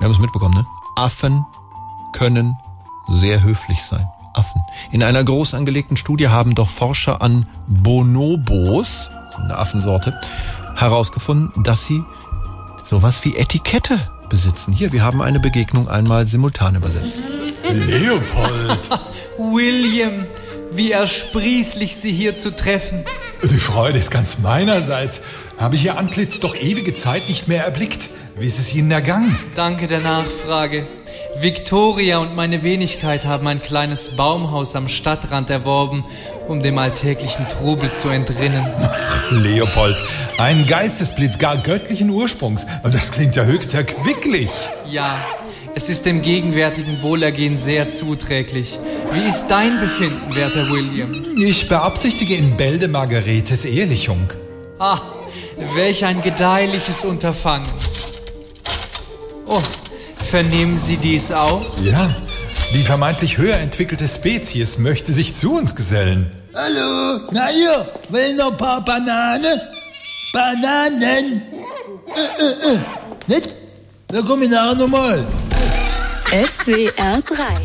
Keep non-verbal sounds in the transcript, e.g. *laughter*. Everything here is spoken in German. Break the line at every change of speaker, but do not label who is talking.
Wir haben es mitbekommen, ne? Affen können sehr höflich sein. Affen. In einer groß angelegten Studie haben doch Forscher an Bonobos, eine Affensorte, herausgefunden, dass sie sowas wie Etikette besitzen. Hier, wir haben eine Begegnung einmal simultan übersetzt.
Leopold! *laughs*
William, wie ersprießlich Sie hier zu treffen.
Die Freude ist ganz meinerseits. Habe ich Ihr Antlitz doch ewige Zeit nicht mehr erblickt. Wie ist es Ihnen ergangen?
Danke der Nachfrage. Victoria und meine Wenigkeit haben ein kleines Baumhaus am Stadtrand erworben, um dem alltäglichen Trubel zu entrinnen.
Ach, Leopold, ein Geistesblitz gar göttlichen Ursprungs. Das klingt ja höchst erquicklich.
Ja, es ist dem gegenwärtigen Wohlergehen sehr zuträglich. Wie ist dein Befinden, werter William?
Ich beabsichtige in Bälde Margaretes Ehelichung.
Ah, welch ein gedeihliches Unterfangen. Oh, vernehmen Sie dies auch?
Ja, die vermeintlich höher entwickelte Spezies möchte sich zu uns gesellen.
Hallo, na hier, will noch ein paar Bananen? Bananen? Äh, äh, äh. Nicht? Da komm ich nachher nochmal.
SWR 3